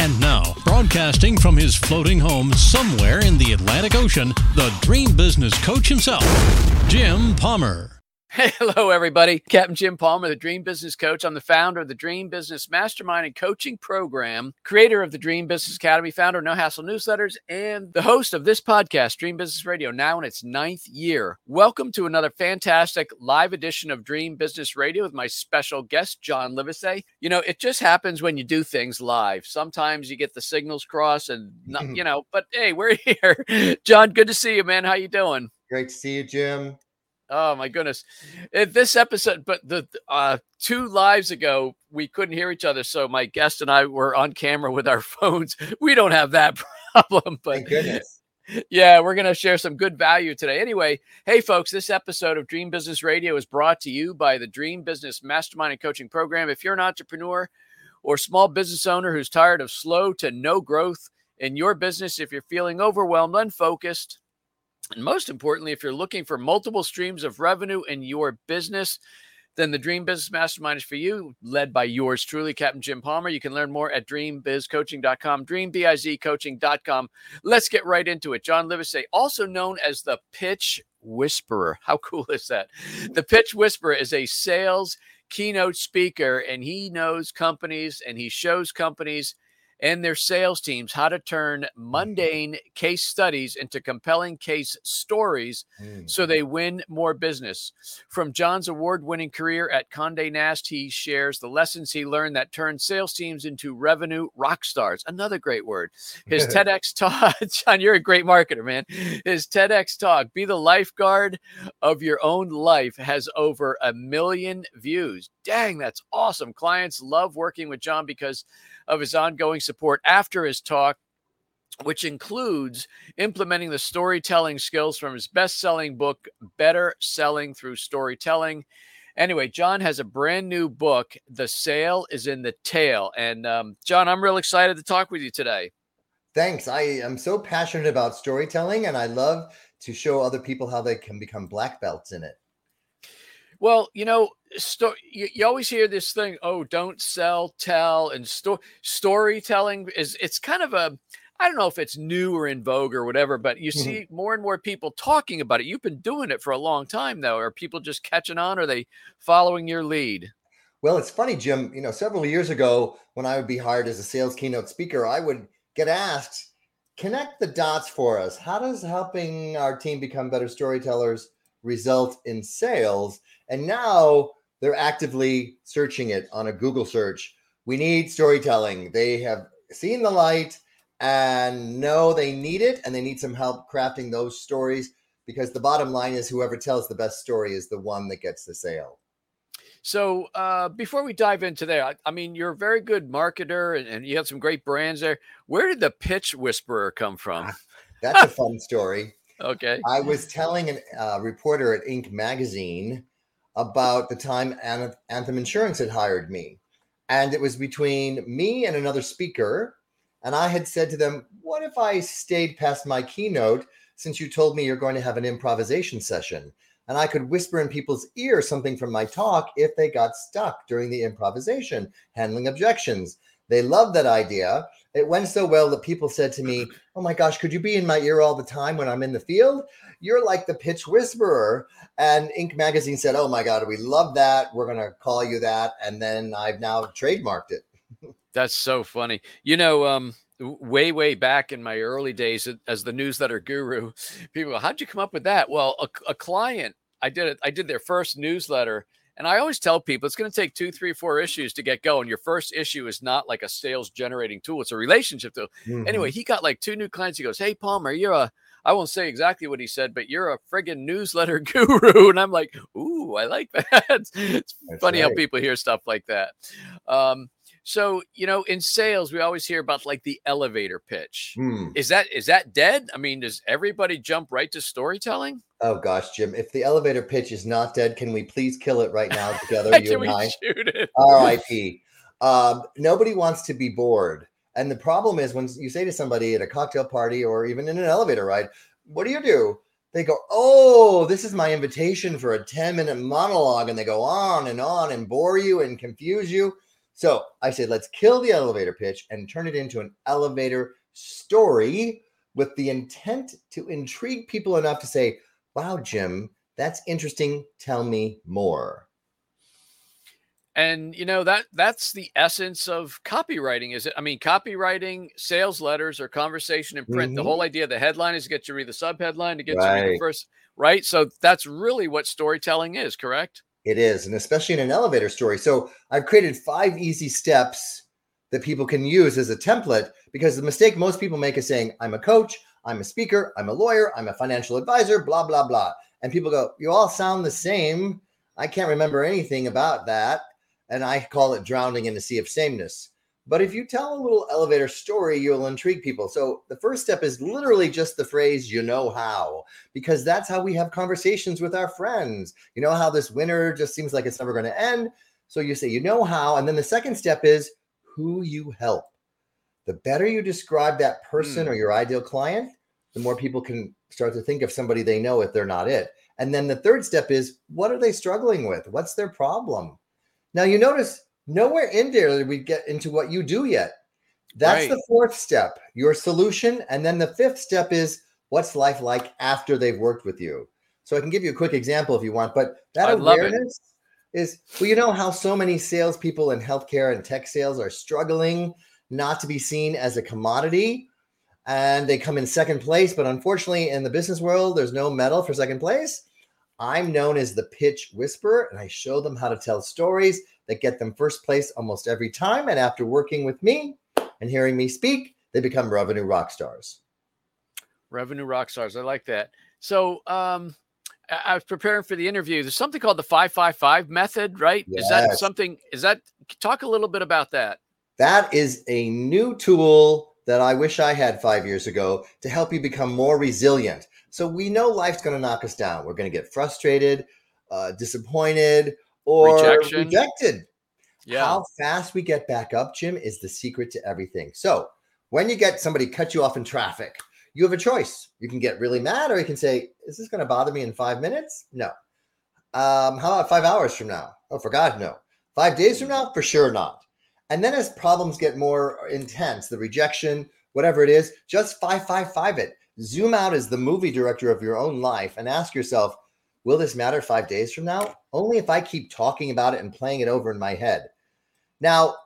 And now, broadcasting from his floating home somewhere in the Atlantic Ocean, the dream business coach himself, Jim Palmer. Hey, hello, everybody. Captain Jim Palmer, the Dream Business Coach. I'm the founder of the Dream Business Mastermind and Coaching Program, creator of the Dream Business Academy, founder of No Hassle Newsletters, and the host of this podcast, Dream Business Radio, now in its ninth year. Welcome to another fantastic live edition of Dream Business Radio with my special guest, John Livesay. You know, it just happens when you do things live. Sometimes you get the signals crossed and, not, you know, but hey, we're here. John, good to see you, man. How you doing? Great to see you, Jim. Oh my goodness. In this episode, but the uh two lives ago, we couldn't hear each other. So my guest and I were on camera with our phones. We don't have that problem, but Thank goodness. Yeah, we're going to share some good value today. Anyway, hey folks, this episode of Dream Business Radio is brought to you by the Dream Business Mastermind and Coaching Program. If you're an entrepreneur or small business owner who's tired of slow to no growth in your business, if you're feeling overwhelmed, unfocused, and most importantly, if you're looking for multiple streams of revenue in your business, then the Dream Business Mastermind is for you, led by yours truly, Captain Jim Palmer. You can learn more at dreambizcoaching.com, dreambizcoaching.com. Let's get right into it. John Livesay, also known as the Pitch Whisperer. How cool is that? The Pitch Whisperer is a sales keynote speaker, and he knows companies and he shows companies and their sales teams how to turn mundane case studies into compelling case stories mm. so they win more business. From John's award winning career at Conde Nast, he shares the lessons he learned that turned sales teams into revenue rock stars. Another great word. His TEDx talk, John, you're a great marketer, man. His TEDx talk, Be the Lifeguard of Your Own Life, has over a million views. Dang, that's awesome. Clients love working with John because of his ongoing support after his talk, which includes implementing the storytelling skills from his best selling book, Better Selling Through Storytelling. Anyway, John has a brand new book. The sale is in the tale. And um, John, I'm real excited to talk with you today. Thanks. I am so passionate about storytelling and I love to show other people how they can become black belts in it. Well, you know, sto- you, you, always hear this thing, oh, don't sell, tell, and sto- storytelling is it's kind of a I don't know if it's new or in vogue or whatever, but you mm-hmm. see more and more people talking about it. You've been doing it for a long time though. Are people just catching on? Or are they following your lead? Well, it's funny, Jim. You know, several years ago, when I would be hired as a sales keynote speaker, I would get asked, connect the dots for us. How does helping our team become better storytellers result in sales? And now they're actively searching it on a Google search. We need storytelling. They have seen the light and know they need it and they need some help crafting those stories because the bottom line is whoever tells the best story is the one that gets the sale. So uh, before we dive into there, I, I, mean, you're a very good marketer and, and, you have some great brands there. Where did the pitch whisperer come from? That's a fun story. Okay. I was telling a uh, reporter at Inc. magazine about the time Anthem Insurance had hired me. And it was between me and another speaker. And I had said to them, What if I stayed past my keynote since you told me you're going to have an improvisation session? And I could whisper in people's ear something from my talk if they got stuck during the improvisation, handling objections. They loved that idea. It went so well that people said to me, Oh my gosh, could you be in my ear all the time when I'm in the field? You're like the pitch whisperer. And Inc. magazine said, Oh my God, we love that. We're going to call you that. And then I've now trademarked it. That's so funny. You know, um, way way back in my early days as the newsletter guru people go, how'd you come up with that well a, a client i did it i did their first newsletter and I always tell people it's going to take two, three, four issues to get going. Your first issue is not like a sales generating tool, it's a relationship tool. Mm-hmm. Anyway, he got like two new clients. He goes, Hey, Palmer, you're a, I won't say exactly what he said, but you're a friggin' newsletter guru. And I'm like, Ooh, I like that. it's That's funny right. how people hear stuff like that. Um, So, you know, in sales, we always hear about like the elevator pitch. Hmm. Is that is that dead? I mean, does everybody jump right to storytelling? Oh gosh, Jim, if the elevator pitch is not dead, can we please kill it right now together, you Can and we I? shoot it? R.I.P. Um, nobody wants to be bored. And the problem is when you say to somebody at a cocktail party or even in an elevator ride, what do you do? They go, Oh, this is my invitation for a 10 minute monologue. And they go on and on and bore you and confuse you. So I said, let's kill the elevator pitch and turn it into an elevator story with the intent to intrigue people enough to say, Wow, Jim, that's interesting. Tell me more. And you know that that's the essence of copywriting, is it? I mean, copywriting, sales letters, or conversation in print. The Mhm. whole idea, of the headline is to get you to read the subheadline to get you to read the first, right? So that's really what storytelling is, correct? It is, and especially in an elevator story. So I've created five easy steps that people can use as a template because the mistake most people make is saying, I'm a coach, I'm a speaker, I'm a lawyer, I'm a financial advisor, blah, blah, blah. And people go, You all sound the same. I can't remember anything about that. And I call it drowning in a sea of sameness. But if you tell a little elevator story, you'll intrigue people. So the first step is literally just the phrase, you know how, because that's how we have conversations with our friends. You know how this winter just seems like it's never going to end. So you say, you know how. And then the second step is who you help. The better you describe that person Hmm. or your ideal client, the more people can start to think of somebody they know if they're not it. And then the third step is what are they struggling with? What's their problem? Now you notice nowhere in there did we get into what you do yet. That's Right. the fourth step, your solution. And then the fifth step is what's life like after they've worked with you. So I can give you a quick example if you want, but that it. awareness is well, you know how so many salespeople in healthcare and tech sales are struggling not to be seen as a commodity and they come in second place. But unfortunately, in the business world, there's no medal for second place. I'm known as the pitch whisperer, and I show them how to tell stories that get them first place almost every time. And after working with me and hearing me speak, they become revenue rock stars. Revenue rock stars. I like that. So, um, I was preparing for the interview. There's something called the 555 method, right? Yes. Is that something? Is that talk a little bit about that? That is a new tool that I wish I had five years ago to help you become more resilient. So we know life's going to knock us down. We're going to get frustrated, uh, disappointed, or Rejection. rejected. Yeah. How fast we get back up, Jim, is the secret to everything. So when you get somebody cut you off in traffic, you have a choice. You can get really mad, or you can say, "Is this going to bother me in five minutes?" No. Um, how about five hours from now? Oh, for God, no. Five days from now, for sure not. And then as problems get more intense, the rejection, whatever it is, just five, five, five it. Zoom out as the movie director of your own life and ask yourself, will this matter five days from now? Only if I keep talking about it and playing it over in my head. Now,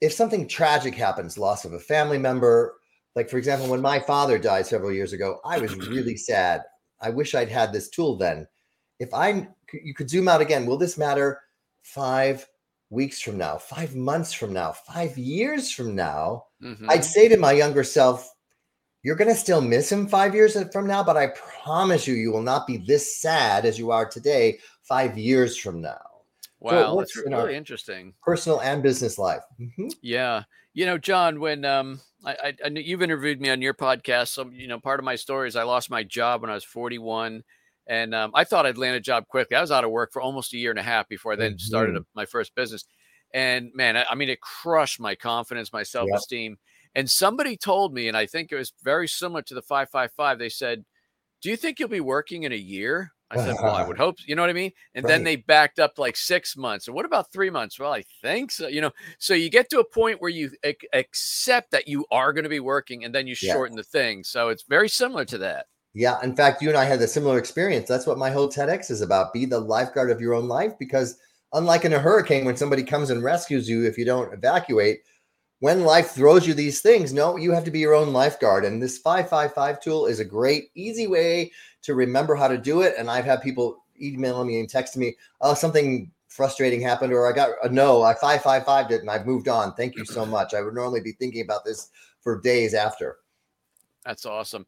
if something tragic happens, loss of a family member, like for example, when my father died several years ago, I was really sad. I wish I'd had this tool then. If I you could zoom out again, will this matter five weeks from now, five months from now, five years from now? Mhm. I'd say to my younger self, you're going to still miss him five years from now, but I promise you, you will not be this sad as you are today five years from now. wow, works that's in really interesting. Personal and business life. Mhm. Yeah. You know, John, when um I, I, I you've interviewed me on your podcast, so you know, part of my story is I lost my job when I was 41. And um, I thought I'd land a job quickly. I was out of work for almost a year and a half before I then started a, my first business. And man, I, I mean, it crushed my confidence, my self esteem. And somebody told me, and I think it was very similar to the 555, they said, Do you think you'll be working in a year? I said, Well, I would hope, you know what I mean? And then they backed up like six months. And what about three months? Well, I think so. You know, so you get to a point where you ac- accept that you are going to be working and then you Yeah. shorten the thing. So it's very similar to that. Yeah. In fact, you and I had a similar experience. That's what my whole TEDx is about. Be the lifeguard of your own life because, unlike in a hurricane, when somebody comes and rescues you, if you don't evacuate, when life throws you these things, no, you have to be your own lifeguard. And this 555 tool is a great, easy way to remember how to do it. And I've had people emailing me and texting me, oh, something frustrating happened, or I got a no, I 555 it and I've moved on. Thank you so much. I would normally be thinking about this for days after. That's awesome.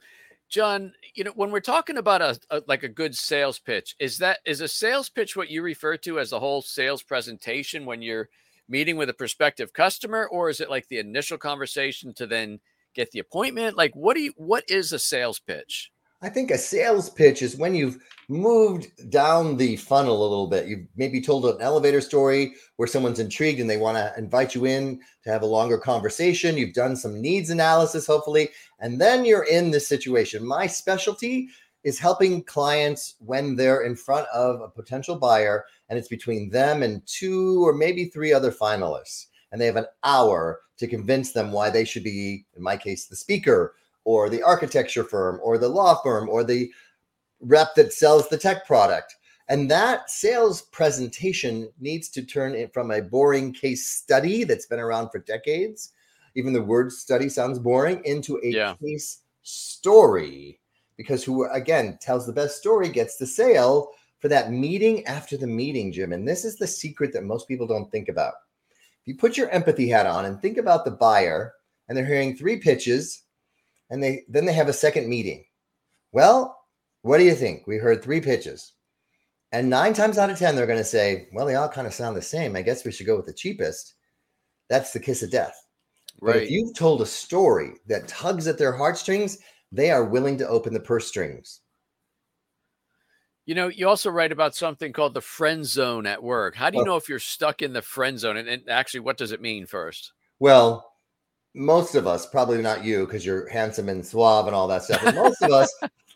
John, you know, when we're talking about a, a like a good sales pitch, is that is a sales pitch what you refer to as the whole sales presentation when you're meeting with a prospective customer, or is it like the initial conversation to then get the appointment? Like, what do you? What is a sales pitch? I think a sales pitch is when you've moved down the funnel a little bit. You've maybe told an elevator story where someone's intrigued and they want to invite you in to have a longer conversation. You've done some needs analysis, hopefully, and then you're in this situation. My specialty is helping clients when they're in front of a potential buyer and it's between them and two or maybe three other finalists. And they have an hour to convince them why they should be, in my case, the speaker or the architecture firm or the law firm or the rep that sells the tech product. And that sales presentation needs to turn it from a boring case study that's been around for decades. Even the word study sounds boring into a yeah. case story because who again tells the best story gets the sale for that meeting after the meeting, Jim. And this is the secret that most people don't think about. If you put your empathy hat on and think about the buyer and they're hearing three pitches and they then they have a second meeting. Well, what do you think? We heard three pitches. And nine times out of 10, they're going to say, well, they all kind of sound the same. I guess we should go with the cheapest. That's the kiss of death. Right. But if you've told a story that tugs at their heartstrings, they are willing to open the purse strings. You know, you also write about something called the friend zone at work. How do you know if you're stuck in the friend zone? And, and actually, what does it mean first? Well, most of us, probably not you because you're handsome and suave and all that stuff, but most of us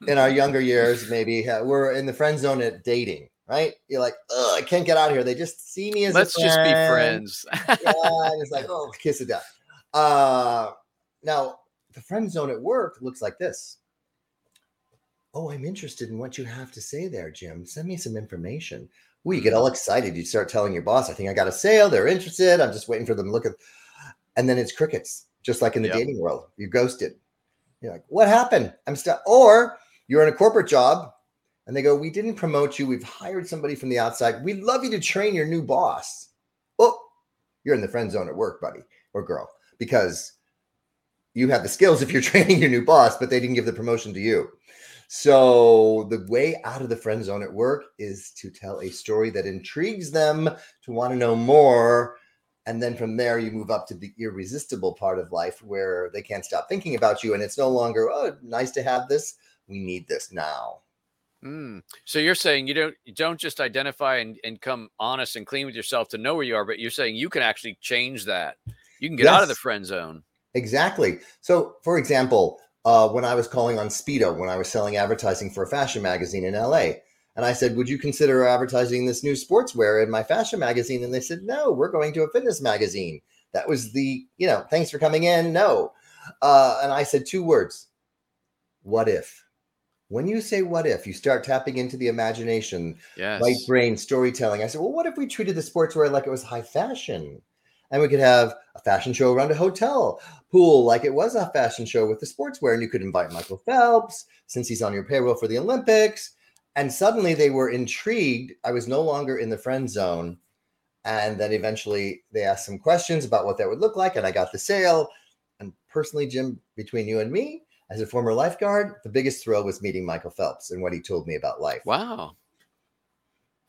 in our younger years, maybe we're in the friend zone at dating, right? You're like, oh, I can't get out of here. They just see me as let's just be friends. yeah, it's like, oh, kiss of death. Uh, now the friend zone at work looks like this. Oh, I'm interested in what you have to say there, Jim. Send me some information. Well, you get mm. all excited. You start telling your boss, I think I got a sale. They're interested. I'm just waiting for them to look at. And then it's crickets, just like in the yep. dating world. You ghosted. You're like, what happened? I'm stuck. Or you're in a corporate job and they go, We didn't promote you. We've hired somebody from the outside. We'd love you to train your new boss. Oh, you're in the friend zone at work, buddy or girl, because you have the skills if you're training your new boss, but they didn't give the promotion to you. So the way out of the friend zone at work is to tell a story that intrigues them to want to know more. And then from there, you move up to the irresistible part of life where they can't stop thinking about you. And it's no longer, oh, nice to have this we need this now. Mm. So you're saying you don't you don't just identify and, and come honest and clean with yourself to know where you are, but you're saying you can actually change that. You can get yes. out of the friend zone. Exactly. So, for example, uh, when I was calling on Speedo, when I was selling advertising for a fashion magazine in LA, and I said, "Would you consider advertising this new sportswear in my fashion magazine?" And they said, "No, we're going to a fitness magazine." That was the, you know, thanks for coming in. No, uh, and I said two words: "What if?" when you say what if you start tapping into the imagination yes. right brain storytelling i said well what if we treated the sportswear like it was high fashion and we could have a fashion show around a hotel pool like it was a fashion show with the sportswear and you could invite michael phelps since he's on your payroll for the olympics and suddenly they were intrigued i was no longer in the friend zone and then eventually they asked some questions about what that would look like and i got the sale and personally jim between you and me as a former lifeguard, the biggest thrill was meeting Michael Phelps and what he told me about life. Wow.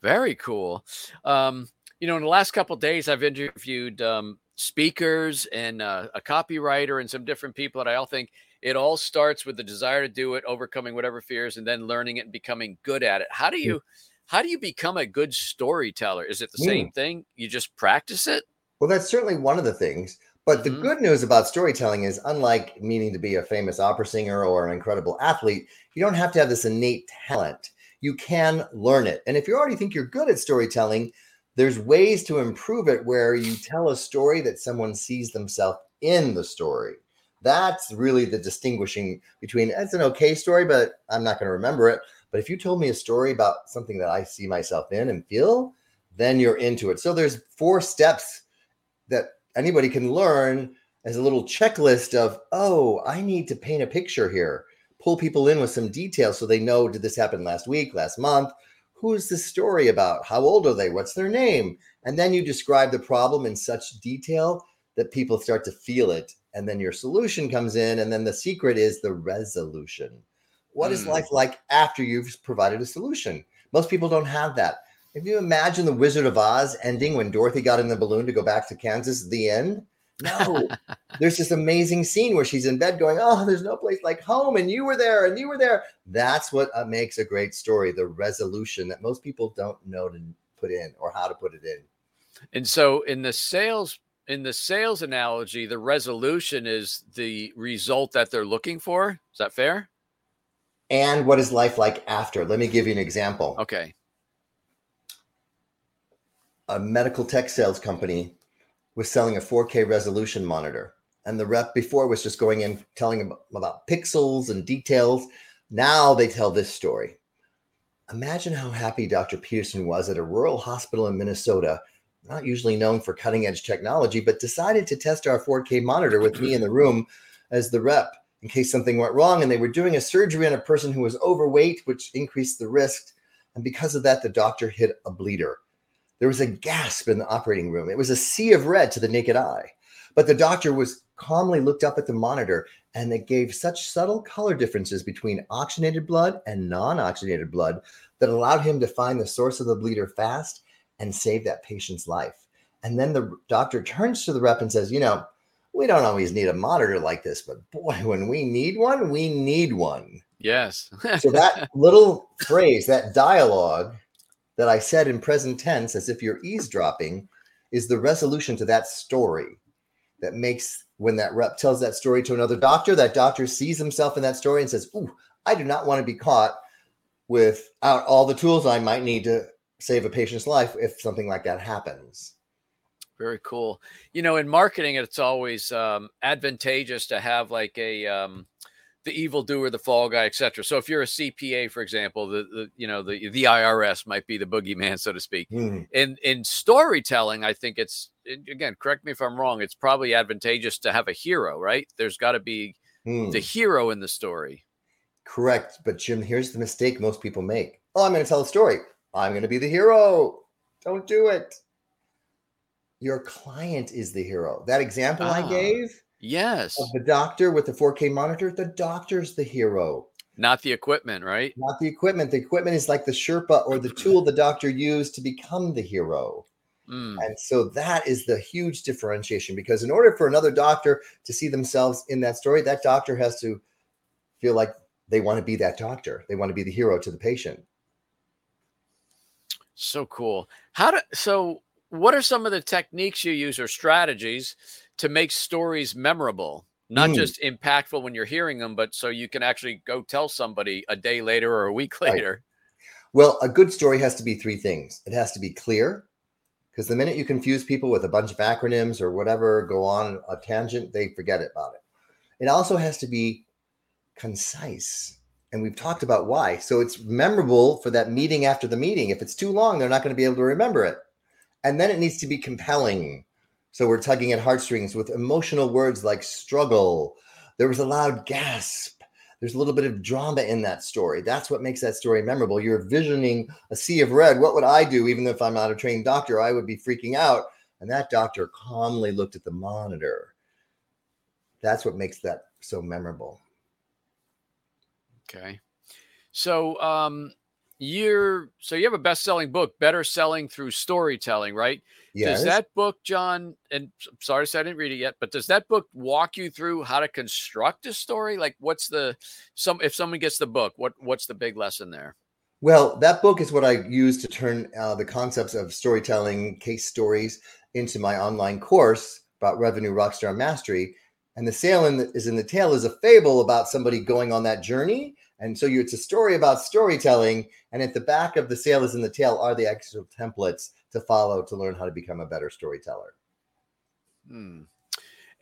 Very cool. Um, you know, in the last couple days, I've interviewed um, speakers and uh, a copywriter and some different people that I all think it all starts with the desire to do it, overcoming whatever fears, and then learning it and becoming good at it. How do you, how do you become a good storyteller? Is it the mm. same thing? You just practice it? Well, that's certainly one of the things. But the mm-hmm. good news about storytelling is, unlike meaning to be a famous opera singer or an incredible athlete, you don't have to have this innate talent. You can learn it. And if you already think you're good at storytelling, there's ways to improve it where you tell a story that someone sees themselves in the story. That's really the distinguishing between it's an okay story, but I'm not going to remember it. But if you told me a story about something that I see myself in and feel, then you're into it. So there's four steps that anybody can learn as a little checklist of, oh, I need to paint a picture here, pull people in with some details so they know did this happen last week, last month? Who is this story about? How old are they? What's their name? And then you describe the problem in such detail that people start to feel it. And then your solution comes in. And then the secret is the resolution. What mm. is life like after you've provided a solution? Most people don't have that. If you imagine the Wizard of Oz ending when Dorothy got in the balloon to go back to Kansas, the end. No, there's this amazing scene where she's in bed going, Oh, there's no place like home. And you were there and you were there. That's what uh, makes a great story the resolution that most people don't know to put in or how to put it in. And so in the sales in the sales analogy, the resolution is the result that they're looking for. Is that fair? And what is life like after? Let me give you an example. Okay. A medical tech sales company was selling a 4K resolution monitor. And the rep before was just going in telling them about pixels and details. Now they tell this story. Imagine how happy Dr. Peterson was at a rural hospital in Minnesota not usually known for cutting edge technology, but decided to test our 4K monitor with me in the room as the rep in case something went wrong. And they were doing a surgery on a person who was overweight, which increased the risk. And because of that, the doctor hit a bleeder. There was a gasp in the operating room. It was a sea of red to the naked eye. But the doctor was calmly looked up at the monitor and it gave such subtle color differences between oxygenated blood and non oxygenated blood that allowed him to find the source of the bleeder fast and save that patient's life. And then the doctor turns to the rep and says, You know, we don't always need a monitor like this, but boy, when we need one, we need one. Yes. so that little phrase, that dialogue that I said in present tense, as if you're eavesdropping, is the resolution to that story that makes when that rep tells that story to another doctor, that doctor sees himself in that story and says, Ooh, I do not want to be caught without all the tools I might need to save a patient's life if something like that happens. Very cool. You know, in marketing, it's always um, advantageous to have like a um, the evil doer, the fall guy, etc. So if you're a CPA, for example, the, the you know the the IRS might be the boogeyman, so to speak. Mm. In in storytelling, I think it's again, correct me if I'm wrong. It's probably advantageous to have a hero, right? There's got to be mm. the hero in the story. Correct, but Jim, here's the mistake most people make. Oh, I'm going to tell a story. I'm going to be the hero. Don't do it. Your client is the hero. That example I ah, gave, yes, the doctor with the 4K monitor, the doctor's the hero. Not the equipment, right? Not the equipment. The equipment is like the Sherpa or the tool the doctor used to become the hero. Mm. And so that is the huge differentiation because in order for another doctor to see themselves in that story, that doctor has to feel like they want to be that doctor. They want to be the hero to the patient. So cool. How do so what are some of the techniques you use or strategies to make stories memorable? Not mm. just impactful when you're hearing them, but so you can actually go tell somebody a day later or a week later. Right. Well, a good story has to be three things. It has to be clear, because the minute you confuse people with a bunch of acronyms or whatever, go on a tangent, they forget about it. It also has to be concise and we've talked about why. So it's memorable for that meeting after the meeting. If it's too long, they're not going to be able to remember it. And then it needs to be compelling. So we're tugging at heartstrings with emotional words like struggle. There was a loud gasp. There's a little bit of drama in that story. That's what makes that story memorable. You're visioning a sea of red. What would I do? Even if I'm not a trained doctor, I would be freaking out. And that doctor calmly looked at the monitor. That's what makes that so memorable. Okay. So um you're so you have a best-selling book, Better Selling Through Storytelling, right? Yes. Does that book, John, and sorry I didn't read it yet, but does that book walk you through how to construct a story? Like what's the some if someone gets the book, what what's the big lesson there? Well, that book is what I use to turn uh, the concepts of storytelling, case stories into my online course about revenue rockstar mastery. And the sale in the, is in the tale is a fable about somebody going on that journey and so you, it's a story about storytelling. And at the back of the sale is in the tale are the actual templates to follow to learn how to become a better storyteller. Hmm.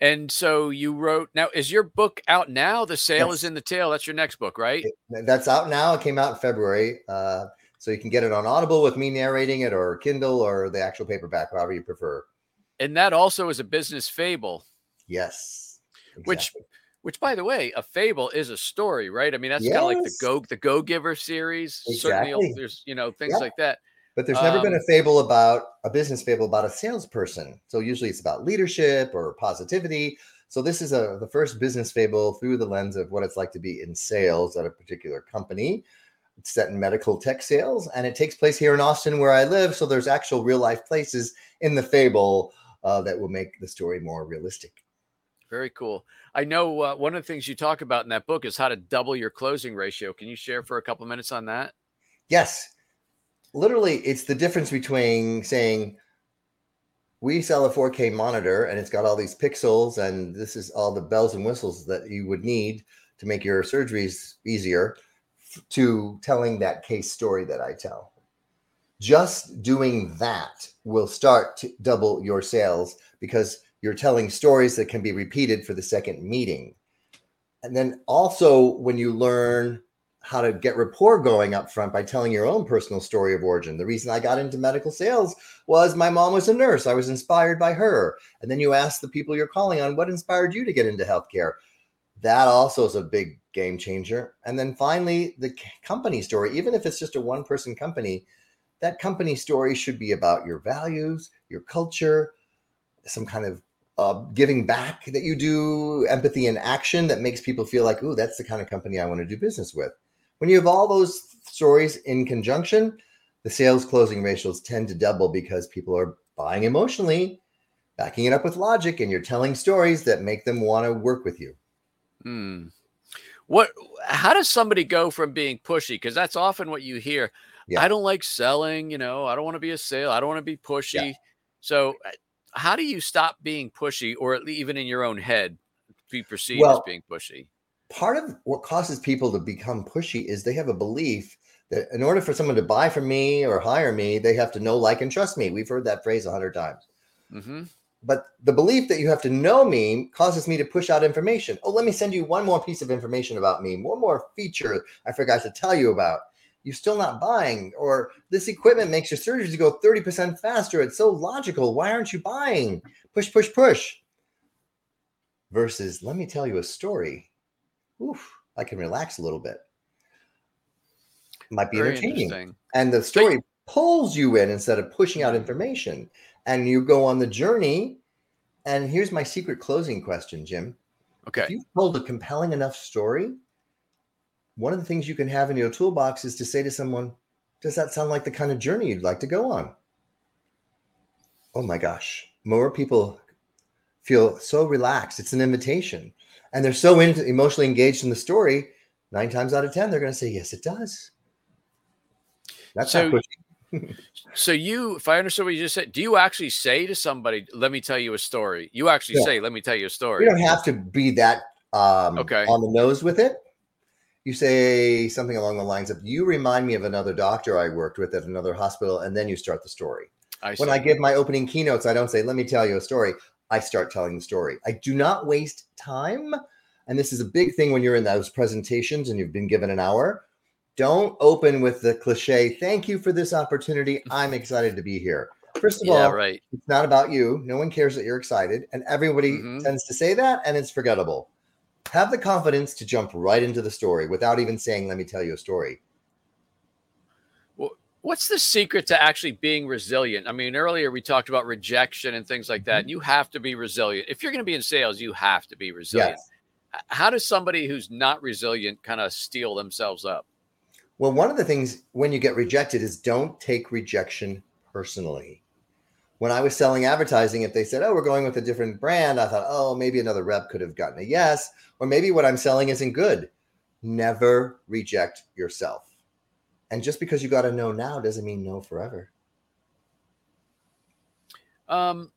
And so you wrote now is your book out now? The sale yes. is in the tale. That's your next book, right? It, that's out now. It came out in February. Uh, so you can get it on Audible with me narrating it or Kindle or the actual paperback, however you prefer. And that also is a business fable. Yes. Exactly. Which which, by the way, a fable is a story, right? I mean, that's yes. kind of like the go the Go Giver series. Exactly. Certainly, there's you know things yeah. like that. But there's never um, been a fable about a business fable about a salesperson. So usually it's about leadership or positivity. So this is a the first business fable through the lens of what it's like to be in sales at a particular company, It's set in medical tech sales, and it takes place here in Austin, where I live. So there's actual real life places in the fable uh, that will make the story more realistic. Very cool. I know uh, one of the things you talk about in that book is how to double your closing ratio. Can you share for a couple minutes on that? Yes. Literally, it's the difference between saying, we sell a 4K monitor and it's got all these pixels, and this is all the bells and whistles that you would need to make your surgeries easier, to telling that case story that I tell. Just doing that will start to double your sales because you're telling stories that can be repeated for the second meeting. And then also, when you learn how to get rapport going up front by telling your own personal story of origin. The reason I got into medical sales was my mom was a nurse. I was inspired by her. And then you ask the people you're calling on what inspired you to get into healthcare. That also is a big game changer. And then finally, the company story, even if it's just a one person company, that company story should be about your values, your culture, some kind of uh, giving back that you do, empathy in action that makes people feel like, ooh, that's the kind of company I want to do business with. When you have all those stories in conjunction, the sales closing ratios tend to double because people are buying emotionally, backing it up with logic, and you're telling stories that make them want to work with you. Hmm. What? How does somebody go from being pushy? Because that's often what you hear. Yeah. I don't like selling. You know, I don't want to be a sale. I don't want to be pushy. Yeah. So, uh, how do you stop being pushy, or even in your own head, be perceived well, as being pushy? part of what causes people to become pushy is they have a belief that in order for someone to buy from me or hire me, they have to know, like, and trust me. We've heard that phrase a hundred times. Mm-hmm. But the belief that you have to know me causes me to push out information. Oh, let me send you one more piece of information about me, one more feature I forgot to tell you about. You're still not buying, or this equipment makes your surgeries go 30% faster. It's so logical. Why aren't you buying? Push, push, push. Versus, let me tell you a story oof, I can relax a little bit. might be Very entertaining. And the story pulls you in instead of pushing out information. And you go on the journey. And here's my secret closing question, Jim. Okay. If you've told a compelling enough story, one of the things you can have in your toolbox is to say to someone, Does that sound like the kind of journey you'd like to go on? Oh my gosh, more people feel so relaxed. It's an invitation and they're so in, emotionally engaged in the story, nine times out of ten, they're going to say, "Yes, it does." That's so, so you, if I understand what you just said, do you actually say to somebody, "Let me tell you a story"? You actually yeah. say, "Let me tell you a story." You don't have to be that um, okay on the nose with it. You say something along the lines of, "You remind me of another doctor I worked with at another hospital," and then you start the story. I when I give my opening keynotes, I don't say, "Let me tell you a story." I start telling the story. I do not waste time. And this is a big thing when you're in those presentations and you've been given an hour. Don't open with the cliche, thank you for this opportunity. I'm excited to be here. First of yeah, all, right. it's not about you. No one cares that you're excited. And everybody mm-hmm. tends to say that, and it's forgettable. Have the confidence to jump right into the story without even saying, let me tell you a story what's the secret to actually being resilient? I mean, earlier we talked about rejection and things like that. Mm-hmm. You have to be resilient. If you're going to be in sales, you have to be resilient. Yes. How does somebody who's not resilient kind of steel themselves up? Well, one of the things when you get rejected is don't take rejection personally. When I was selling advertising, if they said, Oh, we're going with a different brand, I thought, Oh, maybe another rep could have gotten a yes, or maybe what I'm selling isn't good. Never reject yourself and just because you got to know now doesn't mean no forever. Um,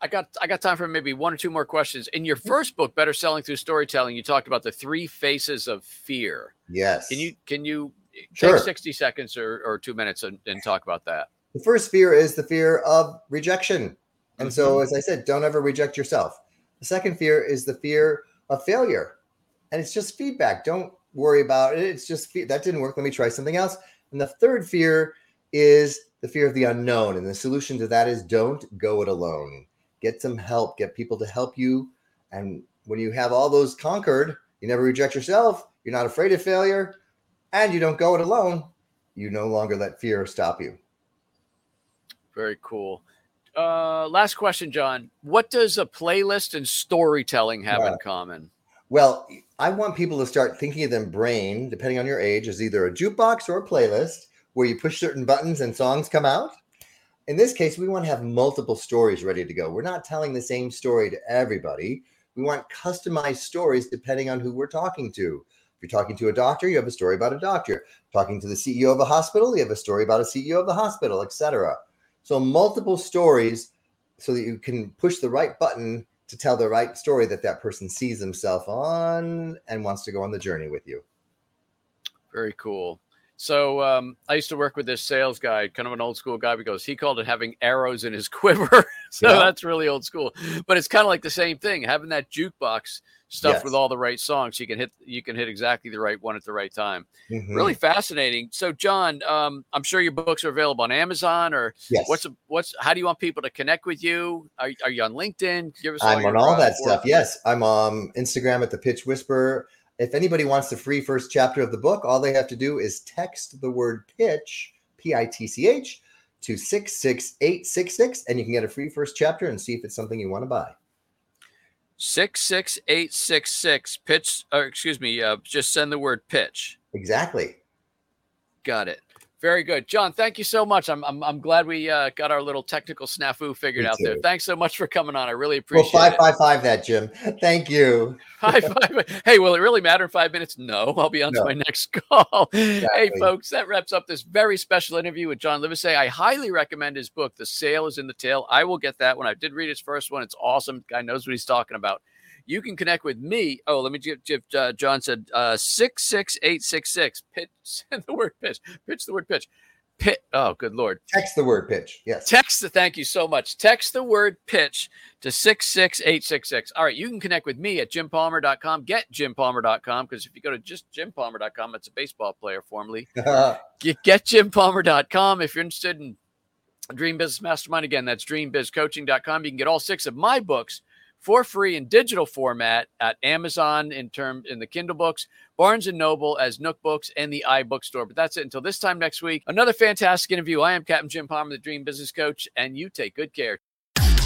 I got I got time for maybe one or two more questions. In your first book, Better Selling Through Storytelling, you talked about the three faces of fear. Yes. Can you can you sure. take 60 seconds or, or two minutes and, and talk about that? The first fear is the fear of rejection. And mm-hmm. so, as I said, don't ever reject yourself. The second fear is the fear of failure. And it's just feedback. Don't worry about it. It's just that didn't work. Let me try something else. And the third fear is the fear of the unknown. And the solution to that is don't go it alone. Get some help, get people to help you. And when you have all those conquered, you never reject yourself, you're not afraid of failure, and you don't go it alone, you no longer let fear stop you. Very cool. Uh, last question, John. What does a playlist and storytelling have in common? Well, I want people to start thinking of them brain, depending on your age, as either a jukebox or a playlist where you push certain buttons and songs come out. In this case, we want to have multiple stories ready to go. We're not telling the same story to everybody. We want customized stories depending on who we're talking to. If you're talking to a doctor, you have a story about a doctor. Talking to the CEO of a hospital, you have a story about a CEO of the hospital, etc. So multiple stories so that you can push the right button to tell the right story that that person sees himself on and wants to go on the journey with you. Very cool. So um, I used to work with this sales guy, kind of an old school guy, because he called it having arrows in his quiver. so yeah. that's really old school. But it's kind of like the same thing, having that jukebox stuff yes. with all the right songs. You can hit you can hit exactly the right one at the right time. Mm-hmm. Really fascinating. So, John, um, I'm sure your books are available on Amazon or yes. what's a, what's how do you want people to connect with you? Are, are you on LinkedIn? Give us I'm on all that stuff. Yes, I'm on Instagram at the Pitch Whisperer. If anybody wants the free first chapter of the book, all they have to do is text the word pitch, P I T C H, to 66866, and you can get a free first chapter and see if it's something you want to buy. 66866 pitch or excuse me uh, just send the word pitch. Exactly. Got it very good, John. Thank you so much. I'm I'm, I'm glad we uh, got our little technical snafu figured Me out too. there. Thanks so much for coming on. I really appreciate well, five, it. Five five that, Jim. Thank you. five five. Hey, will it really matter in five minutes? No, I'll be on no. to my next call. Exactly. Hey, folks, that wraps up this very special interview with John Livesay. I highly recommend his book. The Sale is in the Tale. I will get that one. I did read his first one. It's awesome. Guy knows what he's talking about. You can connect with me. Oh, let me give, give uh, John said uh, six six eight six six. Pitch. Send the word pitch. Pitch the word pitch. Pit. Oh, good lord. Text the word pitch. Yes. Text the. Thank you so much. Text the word pitch to six six eight six six. All right, you can connect with me at jimpalmer.com. Get jimpalmer.com because if you go to just jimpalmer.com, it's a baseball player formerly. get, get jimpalmer.com if you're interested in Dream Business Mastermind. Again, that's dreambizcoaching.com. You can get all six of my books for free in digital format at Amazon in term in the Kindle books, Barnes and Noble as Nook Books, and the iBookstore. But that's it until this time next week. Another fantastic interview. I am Captain Jim Palmer, the Dream Business Coach, and you take good care.